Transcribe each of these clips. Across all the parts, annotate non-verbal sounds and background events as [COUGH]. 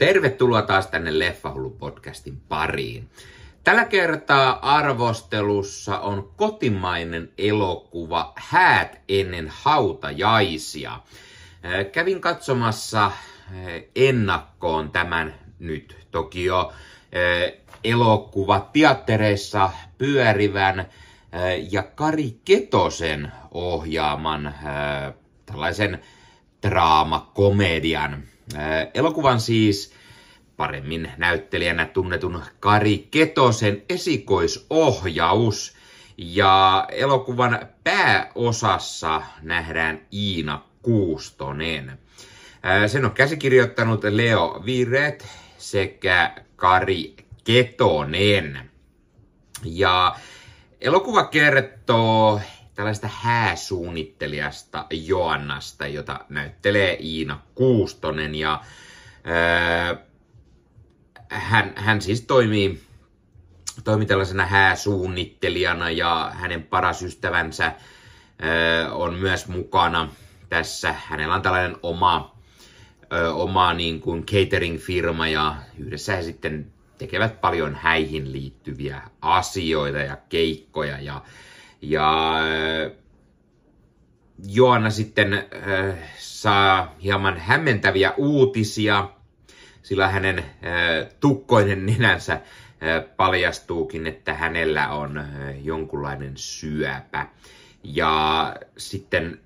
Tervetuloa taas tänne Leffahullu-podcastin pariin. Tällä kertaa arvostelussa on kotimainen elokuva Häät ennen hautajaisia. Äh, kävin katsomassa äh, ennakkoon tämän nyt toki jo äh, elokuva teattereissa pyörivän ja Kari Ketosen ohjaaman tällaisen draamakomedian. Elokuvan siis paremmin näyttelijänä tunnetun Kari Ketosen esikoisohjaus. Ja elokuvan pääosassa nähdään Iina Kuustonen. Sen on käsikirjoittanut Leo Viret sekä Kari Ketonen. Ja elokuva kertoo tällaista hääsuunnittelijasta Joannasta, jota näyttelee Iina Kuustonen. Ja ää, hän, hän siis toimii, toimii tällaisena hääsuunnittelijana ja hänen paras ystävänsä ää, on myös mukana tässä. Hänellä on tällainen oma, ää, oma niin kuin catering-firma ja yhdessä he sitten tekevät paljon häihin liittyviä asioita ja keikkoja ja ja äh, Joanna sitten äh, saa hieman hämmentäviä uutisia, sillä hänen äh, tukkoinen nenänsä äh, paljastuukin, että hänellä on äh, jonkunlainen syöpä. Ja sitten,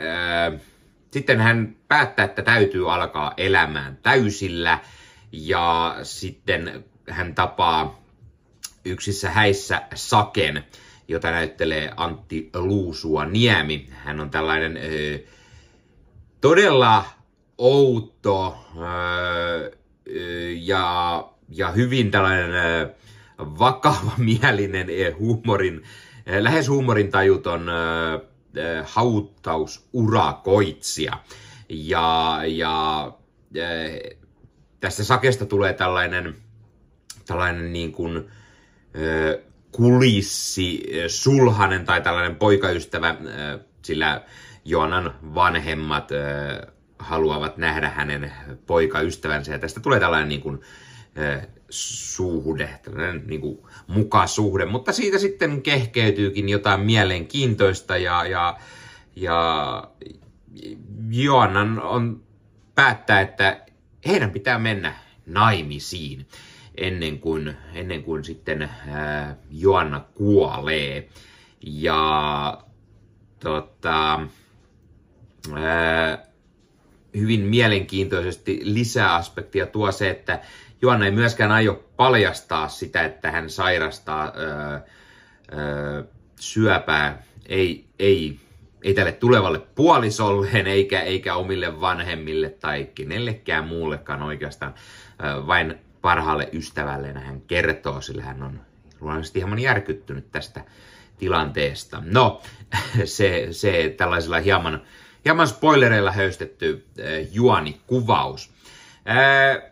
äh, sitten hän päättää, että täytyy alkaa elämään täysillä. Ja sitten hän tapaa yksissä häissä Saken, jota näyttelee Antti Luusua Niemi. Hän on tällainen ö, todella outo ö, ja, ja hyvin tällainen ö, vakava [LAUGHS] mielinen huumorin, lähes huumorin tajuton ö, hautausurakoitsija. Ja, ja ö, tästä sakesta tulee tällainen, tällainen niin kuin, ö, kulissi sulhanen tai tällainen poikaystävä, sillä Joonan vanhemmat haluavat nähdä hänen poikaystävänsä. Ja tästä tulee tällainen niin kuin, suhde, tällainen niin kuin mukasuhde, mutta siitä sitten kehkeytyykin jotain mielenkiintoista ja, ja, ja Joannan on päättää, että heidän pitää mennä naimisiin ennen kuin, ennen kuin sitten ää, Joanna kuolee. Ja tota, ää, hyvin mielenkiintoisesti lisäaspektia tuo se, että Joanna ei myöskään aio paljastaa sitä, että hän sairastaa ää, syöpää, ei, ei, ei tälle tulevalle puolisolleen eikä, eikä omille vanhemmille tai kenellekään muullekaan oikeastaan, vain parhaalle ystävälleen hän kertoo, sillä hän on luonnollisesti hieman järkyttynyt tästä tilanteesta. No, [LAUGHS] se, se tällaisella hieman, hieman spoilereilla höystetty äh, juonikuvaus. Äh,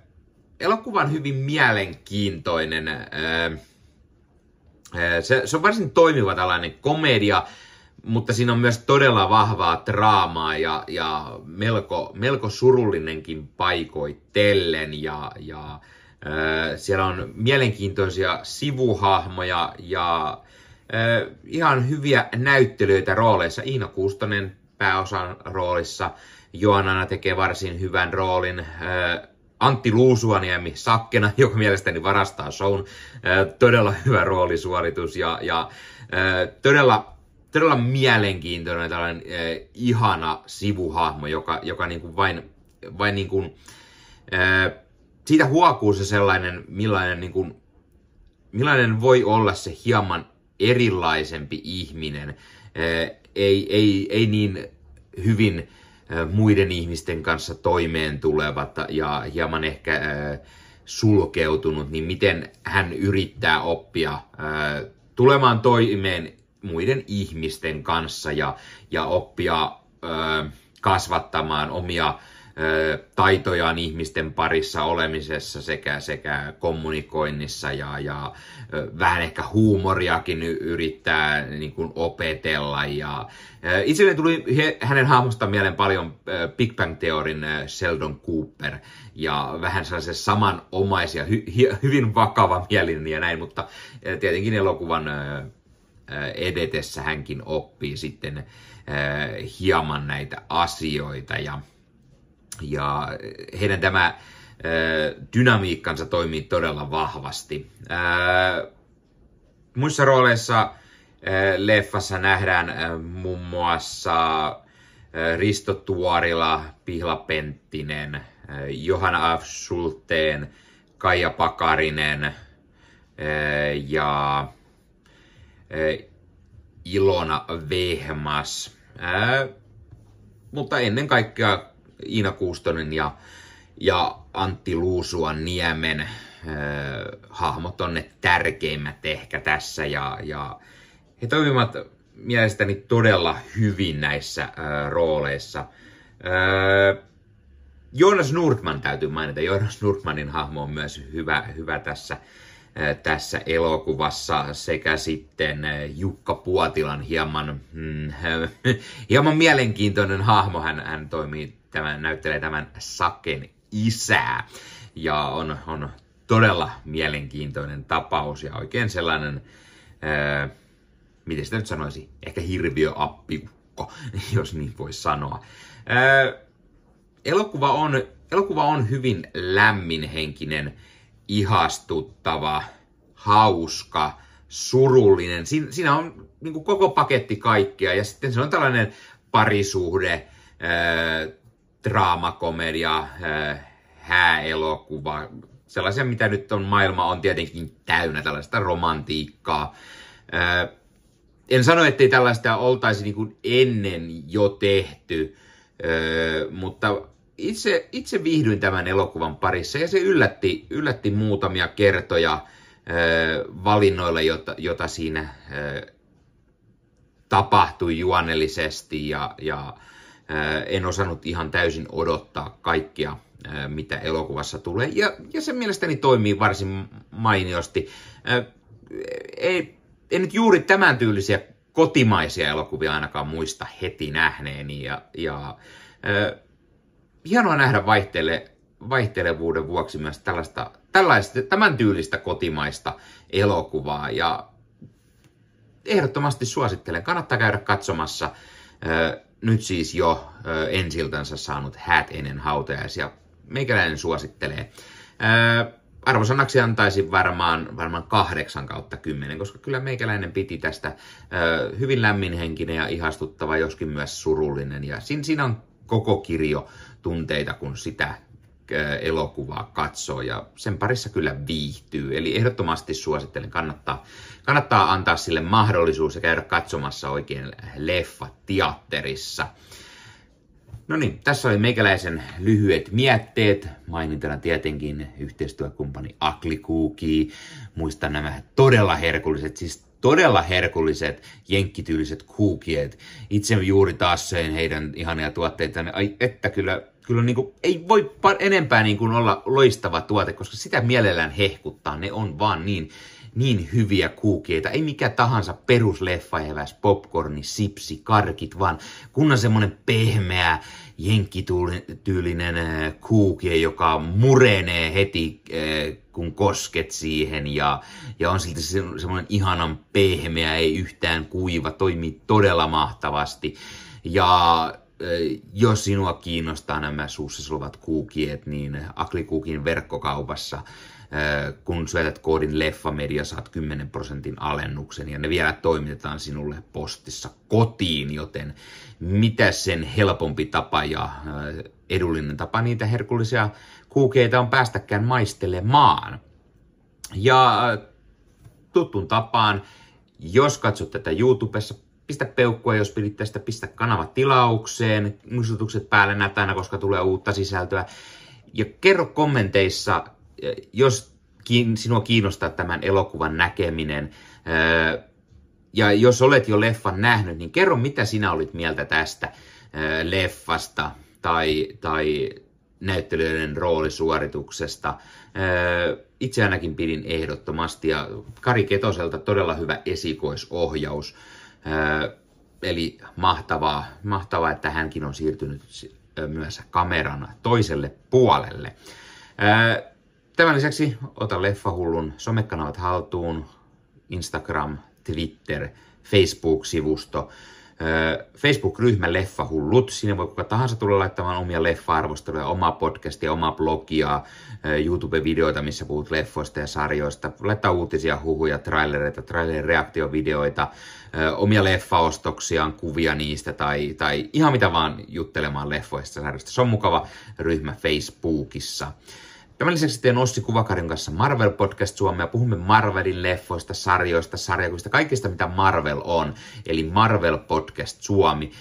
elokuva on hyvin mielenkiintoinen. Äh, se, se on varsin toimiva tällainen komedia, mutta siinä on myös todella vahvaa draamaa ja, ja melko, melko surullinenkin paikoitellen. Ja, ja siellä on mielenkiintoisia sivuhahmoja ja ihan hyviä näyttelyitä rooleissa. Iina Kuustonen pääosan roolissa. Joanana tekee varsin hyvän roolin. Antti Luusuaniemi Sakkena, [LAUGHS] joka mielestäni varastaa shown. Todella hyvä roolisuoritus ja, ja todella, todella mielenkiintoinen tällainen ihana sivuhahmo, joka, joka niin kuin vain, vain niin kuin, siitä huokuu se sellainen, millainen, niin kuin, millainen voi olla se hieman erilaisempi ihminen. Ei, ei, ei niin hyvin muiden ihmisten kanssa toimeen tulevat ja hieman ehkä sulkeutunut, niin miten hän yrittää oppia tulemaan toimeen muiden ihmisten kanssa ja, ja oppia kasvattamaan omia taitojaan ihmisten parissa olemisessa sekä, sekä kommunikoinnissa ja, ja vähän ehkä huumoriakin yrittää niin kuin opetella. Ja, itselleni tuli hänen hahmostaan mieleen paljon Big Bang Theorin Sheldon Cooper ja vähän sellaisia samanomaisia, hy, hyvin vakava mielinen ja näin, mutta tietenkin elokuvan edetessä hänkin oppii sitten hieman näitä asioita ja ja heidän tämä dynamiikkansa toimii todella vahvasti. Muissa rooleissa leffassa nähdään muun muassa Risto Tuorila, Pihla Penttinen, Johanna F. Schulteen, Kaija Pakarinen ja Ilona Vehmas. Mutta ennen kaikkea Iina Kuustonen ja, ja Antti Luusuan Niemen äh, hahmot on ne tärkeimmät ehkä tässä ja, ja he toimivat mielestäni todella hyvin näissä äh, rooleissa. Äh, Jonas Nurtman täytyy mainita. Jonas Nurtmanin hahmo on myös hyvä, hyvä tässä, tässä elokuvassa sekä sitten Jukka Puotilan hieman, mm, [LAUGHS] hieman mielenkiintoinen hahmo. Hän, hän toimii tämän, näyttelee tämän Saken isää. Ja on, on todella mielenkiintoinen tapaus ja oikein sellainen, ää, miten sitä nyt sanoisi, ehkä hirviöappiukko, [LAUGHS] jos niin voi sanoa. Ää, elokuva, on, elokuva on hyvin lämminhenkinen, ihastuttava, hauska, surullinen. Siin, siinä on niin koko paketti kaikkea ja sitten se on tällainen parisuhde, ää, draamakomedia, äh, hääelokuva, sellaisia, mitä nyt on maailma on tietenkin täynnä tällaista romantiikkaa. Äh, en sano, ettei tällaista oltaisi niin kuin ennen jo tehty, äh, mutta itse, itse viihdyin tämän elokuvan parissa ja se yllätti, yllätti muutamia kertoja valinnoilla, jota, jota siinä tapahtui juonellisesti ja, ja en osannut ihan täysin odottaa kaikkea, mitä elokuvassa tulee. Ja, ja se mielestäni toimii varsin mainiosti. Ei, en nyt juuri tämän tyylisiä kotimaisia elokuvia ainakaan muista heti nähneeni. Ja, ja hienoa nähdä vaihtele, vaihtelevuuden vuoksi myös tällaista, tällaista, tämän tyylistä kotimaista elokuvaa. Ja ehdottomasti suosittelen. Kannattaa käydä katsomassa nyt siis jo ensiltänsä saanut häät ennen hautajaisia. Meikäläinen suosittelee. Arvosanaksi antaisin varmaan, varmaan kahdeksan kautta kymmenen, koska kyllä meikäläinen piti tästä hyvin lämminhenkinen ja ihastuttava, joskin myös surullinen. Ja siinä on koko kirjo tunteita, kun sitä elokuvaa katsoo ja sen parissa kyllä viihtyy. Eli ehdottomasti suosittelen, kannattaa, kannattaa antaa sille mahdollisuus ja käydä katsomassa oikein leffa teatterissa. No niin, tässä oli meikäläisen lyhyet mietteet. Mainintana tietenkin yhteistyökumppani Aklikuuki. Muistan nämä todella herkulliset, siis todella herkulliset jenkkityyliset kuukiet. Itse juuri taas sen heidän ihania tuotteita. Ai että kyllä kyllä niin kuin, ei voi enempää niin kuin olla loistava tuote, koska sitä mielellään hehkuttaa. Ne on vaan niin, niin hyviä kuukieita. Ei mikä tahansa perusleffaeväs, popcorni, sipsi, karkit, vaan kunnan semmonen pehmeä, jenkkityylinen äh, kuukie, joka murenee heti, äh, kun kosket siihen. Ja, ja on silti semmoinen ihanan pehmeä, ei yhtään kuiva, toimii todella mahtavasti. Ja jos sinua kiinnostaa nämä suussa suluvat kuukiet, niin Aklikuukin verkkokaupassa, kun syötät koodin Leffamedia, saat 10 prosentin alennuksen ja ne vielä toimitetaan sinulle postissa kotiin, joten mitä sen helpompi tapa ja edullinen tapa niitä herkullisia kuukeita on päästäkään maistelemaan. Ja tuttuun tapaan, jos katsot tätä YouTubessa, pistä peukkua, jos pidit tästä, pistä kanava tilaukseen, muistutukset päälle nätänä, koska tulee uutta sisältöä. Ja kerro kommenteissa, jos sinua kiinnostaa tämän elokuvan näkeminen, ja jos olet jo leffan nähnyt, niin kerro mitä sinä olit mieltä tästä leffasta, tai, tai näyttelijöiden roolisuorituksesta. Itse ainakin pidin ehdottomasti ja Kari Ketoselta todella hyvä esikoisohjaus. Eli mahtavaa, mahtavaa, että hänkin on siirtynyt myös kameran toiselle puolelle. Tämän lisäksi ota Leffahullun somekanavat haltuun, Instagram, Twitter, Facebook-sivusto, Facebook-ryhmä Leffahullut. Sinne voi kuka tahansa tulla laittamaan omia leffa-arvosteluja, omaa podcastia, omaa blogia, YouTube-videoita, missä puhut leffoista ja sarjoista. Laittaa uutisia, huhuja, trailereita, trailer-reaktiovideoita, omia leffaostoksiaan, kuvia niistä tai, tai ihan mitä vaan juttelemaan leffoista sarjoista. Se on mukava ryhmä Facebookissa. Tämän lisäksi teen Ossi Kuvakarin kanssa Marvel Podcast Suomea. Puhumme Marvelin leffoista, sarjoista, sarjakuvista, kaikista mitä Marvel on. Eli Marvel Podcast Suomi.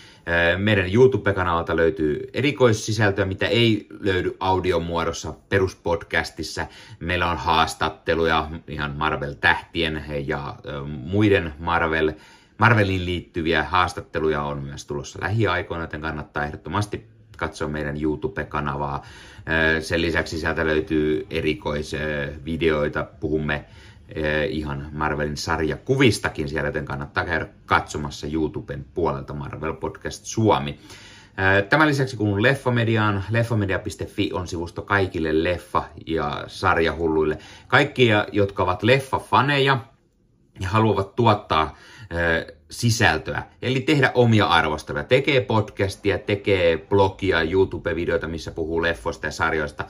Meidän YouTube-kanavalta löytyy erikoissisältöä, mitä ei löydy audiomuodossa peruspodcastissa. Meillä on haastatteluja ihan Marvel-tähtien ja muiden Marvel Marveliin liittyviä haastatteluja on myös tulossa lähiaikoina, joten kannattaa ehdottomasti katsoa meidän YouTube-kanavaa. Sen lisäksi sieltä löytyy erikoisvideoita, puhumme ihan Marvelin sarjakuvistakin siellä, joten kannattaa käydä katsomassa YouTuben puolelta Marvel Podcast Suomi. Tämän lisäksi kun Leffamediaan, leffamedia.fi on sivusto kaikille leffa- ja sarjahulluille. Kaikkia, jotka ovat leffafaneja ja haluavat tuottaa sisältöä, eli tehdä omia arvosteluja. Tekee podcastia, tekee blogia, YouTube-videoita, missä puhuu leffoista ja sarjoista,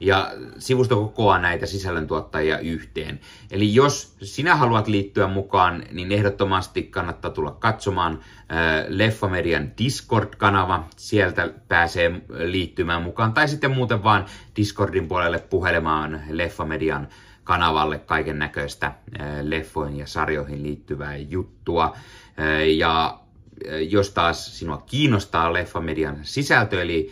ja sivusto kokoaa näitä sisällöntuottajia yhteen. Eli jos sinä haluat liittyä mukaan, niin ehdottomasti kannattaa tulla katsomaan äh, Leffamedian Discord-kanava. Sieltä pääsee liittymään mukaan, tai sitten muuten vaan Discordin puolelle puhelemaan Leffamedian kanavalle kaiken näköistä leffoihin ja sarjoihin liittyvää juttua. Ja jos taas sinua kiinnostaa leffamedian sisältö, eli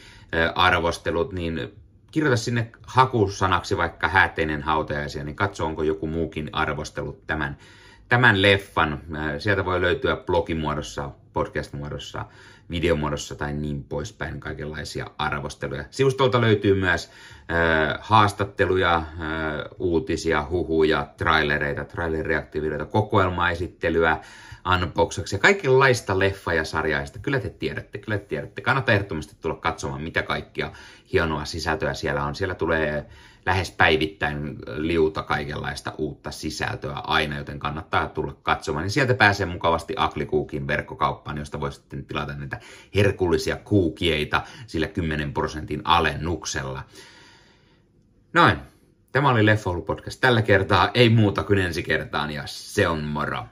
arvostelut, niin kirjoita sinne hakusanaksi vaikka hääteinen hautajaisia, niin katso onko joku muukin arvostellut tämän, tämän leffan. Sieltä voi löytyä blogimuodossa, podcast-muodossa, videomuodossa tai niin poispäin kaikenlaisia arvosteluja. Sivustolta löytyy myös äh, haastatteluja, äh, uutisia, huhuja, trailereita, trailereaktiivioita, kokoelmaesittelyä, unboxauksia, kaikenlaista leffa- ja sarjaista. Kyllä te tiedätte, kyllä te tiedätte. Kannattaa ehdottomasti tulla katsomaan, mitä kaikkia hienoa sisältöä siellä on. Siellä tulee lähes päivittäin liuta kaikenlaista uutta sisältöä aina, joten kannattaa tulla katsomaan. Niin sieltä pääsee mukavasti Aklikuukin verkkokauppaan, josta voi sitten tilata näitä herkullisia kuukieita sillä 10 prosentin alennuksella. Noin. Tämä oli Leffa podcast tällä kertaa. Ei muuta kuin ensi kertaan ja se on moro.